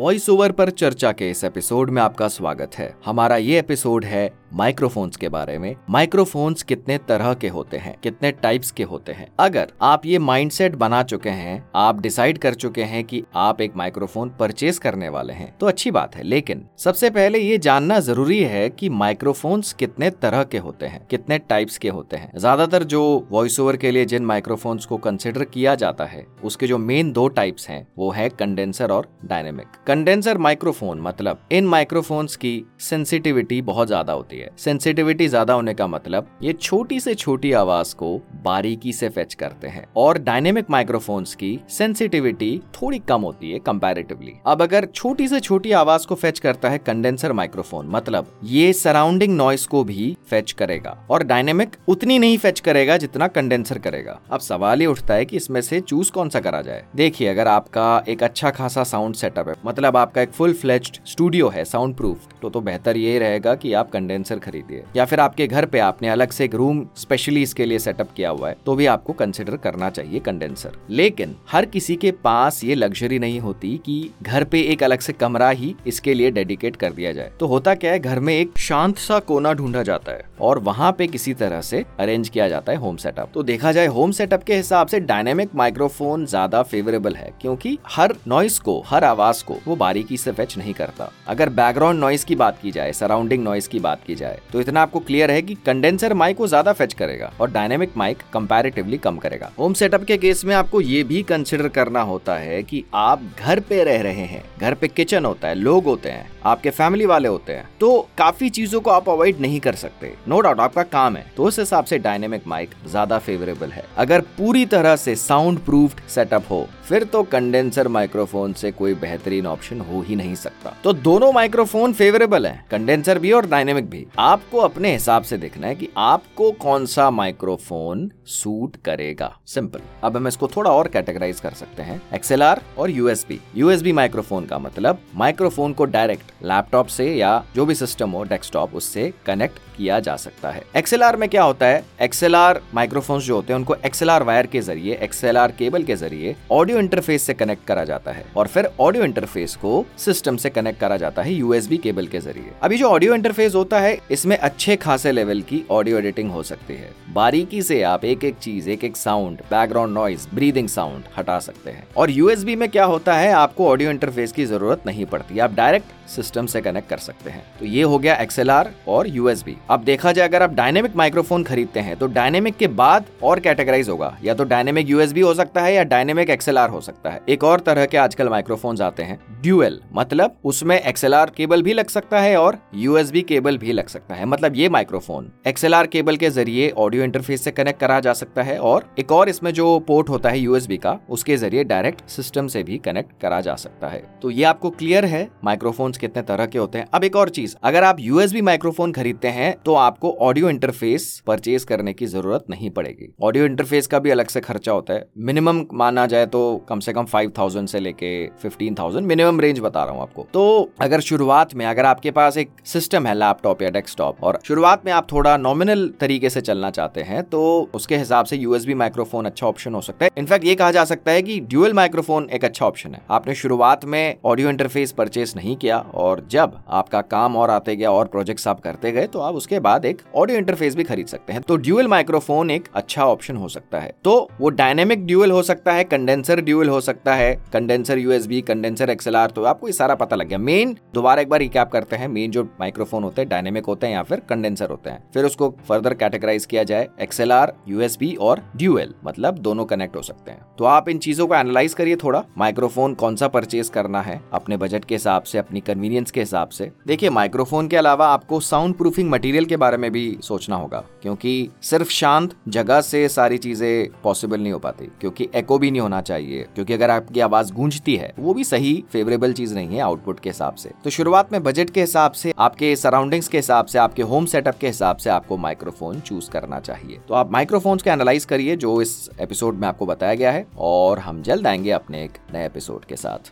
Voice over पर चर्चा के इस एपिसोड में आपका स्वागत है। हमारा ये एपिसोड है माइक्रोफोन्स के बारे में माइक्रोफोन्स कितने तरह के होते हैं, कितने टाइप्स के होते हैं। अगर आप ये माइंडसेट बना चुके हैं, आप डिसाइड कर चुके हैं कि आप एक माइक्रोफोन परचेज करने वाले हैं तो अच्छी बात है। लेकिन सबसे पहले ये जानना ज़रूरी है कि माइक्रोफोन्स कितने तरह के होते हैं, कितने टाइप्स के होते हैं। ज़्यादातर जो वॉइस ओवर के लिए जिन माइक्रोफोन्स को कंसिडर किया जाता है, उसके जो मेन दो टाइप्स हैं, वो है कंडेंसर और डायनेमिक कंडेंसर माइक्रोफोन मतलब इन माइक्रोफोन्स की सेंसिटिविटी बहुत ज़्यादा होती है। सेंसिटिविटी ज़्यादा होने का मतलब ये छोटी से छोटी आवाज़ को बारीकी से फेच करते हैं और डायनेमिक माइक्रोफोन्स की सेंसिटिविटी थोड़ी कम होती है कंपैरेटिवली अब अगर छोटी से छोटी आवाज़ को फेच करता है कंडेंसर माइक्रोफोन मतलब ये सराउंडिंग नॉइस को भी फेच करेगा और डायनेमिक उतनी नहीं फेच करेगा जितना कंडेंसर करेगा। अब सवाल ये उठता है कि इसमें से चूज़ कौन सा करा जाए। देखिए, अगर आपका एक अच्छा खासा साउंड सेटअप है मतलब आपका एक फुल फ्लेज्ड स्टूडियो है साउंड प्रूफ तो तो बेहतर ये रहेगा कि आप कंडेंसर खरीदिए या फिर आपके घर पे आपने अलग से एक रूम स्पेशली इसके लिए सेटअप किया हुआ है तो भी आपको कंसिडर करना चाहिए कंडेंसर लेकिन हर किसी के पास ये लग्जरी नहीं होती कि घर पे एक अलग से कमरा ही इसके लिए डेडिकेट कर दिया जाए। तो होता क्या है, घर में एक शांत सा कोना ढूंढा जाता है और वहाँ पे किसी तरह से अरेंज किया जाता है होम सेटअप तो देखा जाए होम सेटअप के हिसाब से डायनेमिक माइक्रोफोन ज़्यादा फेवरेबल है, क्योंकि हर नॉइस को, हर आवाज़ को वो बारीकी से फेच नहीं करता। अगर बैकग्राउंड नॉइस की बात की जाए सराउंडिंग नॉइस की बात की जाए। तो इतना आपको क्लियर है कि कंडेंसर माइक को ज़्यादा फेच करेगा और डायनेमिक माइक कंपैरेटिवली कम करेगा। होम सेटअप के केस में आपको ये भी कंसिडर करना होता है कि आप घर पे रह रहे हैं। घर पे किचन होता है, लोग होते हैं। आपके फैमिली वाले होते हैं। तो काफ़ी चीज़ों को आप अवॉइड नहीं कर सकते। नो no डाउट आपका काम है। तो उस हिसाब से डायनेमिक माइक ज़्यादा फेवरेबल है। अगर पूरी तरह से साउंड प्रूफ सेटअप हो, फिर तो कंडेंसर माइक्रोफोन से कोई बेहतरीन ऑप्शन हो ही नहीं सकता। तो दोनों माइक्रोफोन फेवरेबल है कंडेंसर भी और डायनेमिक भी। आपको अपने हिसाब से देखना है कि आपको कौन सा माइक्रोफोन सूट करेगा। सिंपल अब हम इसको थोड़ा और कैटेगराइज कर सकते हैं। एक्सएलआर और यूएसबी यूएसबी माइक्रोफोन का मतलब माइक्रोफोन को डायरेक्ट लैपटॉप से या जो भी सिस्टम हो डेस्कटॉप, उससे कनेक्ट किया जा सकता है। एक्सएलआर में क्या होता है? एक्सएलआर माइक्रोफोन्स जो होते हैं, उनको एक्सएलआर वायर के ज़रिए एक्सएलआर केबल के ज़रिए ऑडियो इंटरफेस से कनेक्ट करा जाता है और फिर ऑडियो इंटरफेस को सिस्टम से कनेक्ट करा जाता है यूएसबी केबल के ज़रिए। अभी जो ऑडियो इंटरफेस होता है, इसमें अच्छे खासे लेवल की ऑडियो एडिटिंग हो सकती है। बारीकी से आप एक एक चीज़ एक एक sound background noise breathing sound हटा सकते हैं। और यूएसबी में क्या होता है, आपको ऑडियो इंटरफेस की ज़रूरत नहीं पड़ती। आप डायरेक्ट सिस्टम से कनेक्ट कर सकते हैं। तो ये हो गया एक्सएलआर और यूएसबी अब देखा जाए, अगर आप डायनेमिक माइक्रोफोन खरीदते हैं तो डायनेमिक के बाद और कैटेगराइज होगा। या तो डायनेमिक यूएसबी हो सकता है या डायनेमिक एक्सएलआर हो सकता है। एक और तरह के आजकल माइक्रोफोन आते हैं ड्यूएल मतलब उसमें एक्सएलआर केबल भी लग सकता है और यूएसबी केबल भी लग सकता है। मतलब ये माइक्रोफोन एक्सएलआर केबल के ज़रिए ऑडियो इंटरफेस से कनेक्ट करा जा सकता है और एक और इसमें जो पोर्ट होता है यूएसबी का, उसके ज़रिए डायरेक्ट सिस्टम से भी कनेक्ट करा जा सकता है। तो ये आपको क्लियर है, माइक्रोफोन्स कितने तरह के होते हैं। अब एक और चीज़, अगर आप यूएसबी माइक्रोफोन खरीदते हैं तो आपको ऑडियो इंटरफेस परचेज करने की ज़रूरत नहीं पड़ेगी। ऑडियो इंटरफेस का भी अलग से खर्चा होता है। मिनिमम माना जाए तो कम से कम फाइव थाउज़ेंड से लेके फिफ्टीन थाउज़ेंड मिनिमम रेंज बता रहा हूँ आपको। तो अगर शुरुआत में अगर आपके पास एक सिस्टम है, लैपटॉप या डेस्कटॉप, और शुरुआत में आप थोड़ा नॉमिनल तरीके से चलना चाहते हैं तो उसके हिसाब से यूएसबी माइक्रोफोन अच्छा ऑप्शन हो सकता है। इनफैक्ट ये कहा जा सकता है कि ड्यूअल माइक्रोफोन एक अच्छा ऑप्शन है। आपने शुरुआत में ऑडियो इंटरफेस परचेस नहीं किया और जब आपका काम और आते गया और प्रोजेक्ट्स आप करते गए तो आप उसके बाद एक ऑडियो इंटरफेस भी खरीद सकते हैं। तो ड्यूअल माइक्रोफोन एक अच्छा ऑप्शन हो सकता है। तो वो डायनेमिक ड्यूअल हो सकता है कंडेंसर ड्यूअल हो सकता है कंडेंसर यूएसबी कंडेंसर एक्सएलआर तो आपको ये सारा पता लग गया। मेन दोबारा एक बार रिकैप करते हैं। मेन जो माइक्रोफोन होते हैं डायनेमिक होते हैं या फिर कंडेंसर होते हैं। फिर उसको फर्दर कैटेगराइज किया जाए एक्सएलआर यूएसबी और ड्यूएल मतलब दोनों कनेक्ट हो सकते हैं। तो आप इन चीज़ों को एनालाइज करिए थोड़ा। माइक्रोफोन कौन सा परचेज करना है, अपने बजट के हिसाब से, अपनी कन्वीनियंस के हिसाब से। देखिए माइक्रोफोन के अलावा आपको साउंड प्रूफिंग मटेरियल के बारे में भी सोचना होगा, क्योंकि सिर्फ़ शांत जगह से सारी चीज़ें पॉसिबल नहीं हो पाती, क्योंकि एको भी नहीं होना चाहिए, क्योंकि अगर आपकी आवाज़ गूंजती है, वो भी सही फेवरेबल चीज़ नहीं है आउटपुट के हिसाब से। तो शुरुआत में बजट के हिसाब से, आपके सराउंडिंग्स के हिसाब से, आपके होम सेटअप के हिसाब से आपको माइक्रोफोन चूज़ करना चाहिए। तो आप माइक्रोफोन्स के एनालाइज करिए, जो इस एपिसोड में आपको बताया गया है, और हम जल्द आएँगे अपने एक नए एपिसोड के साथ।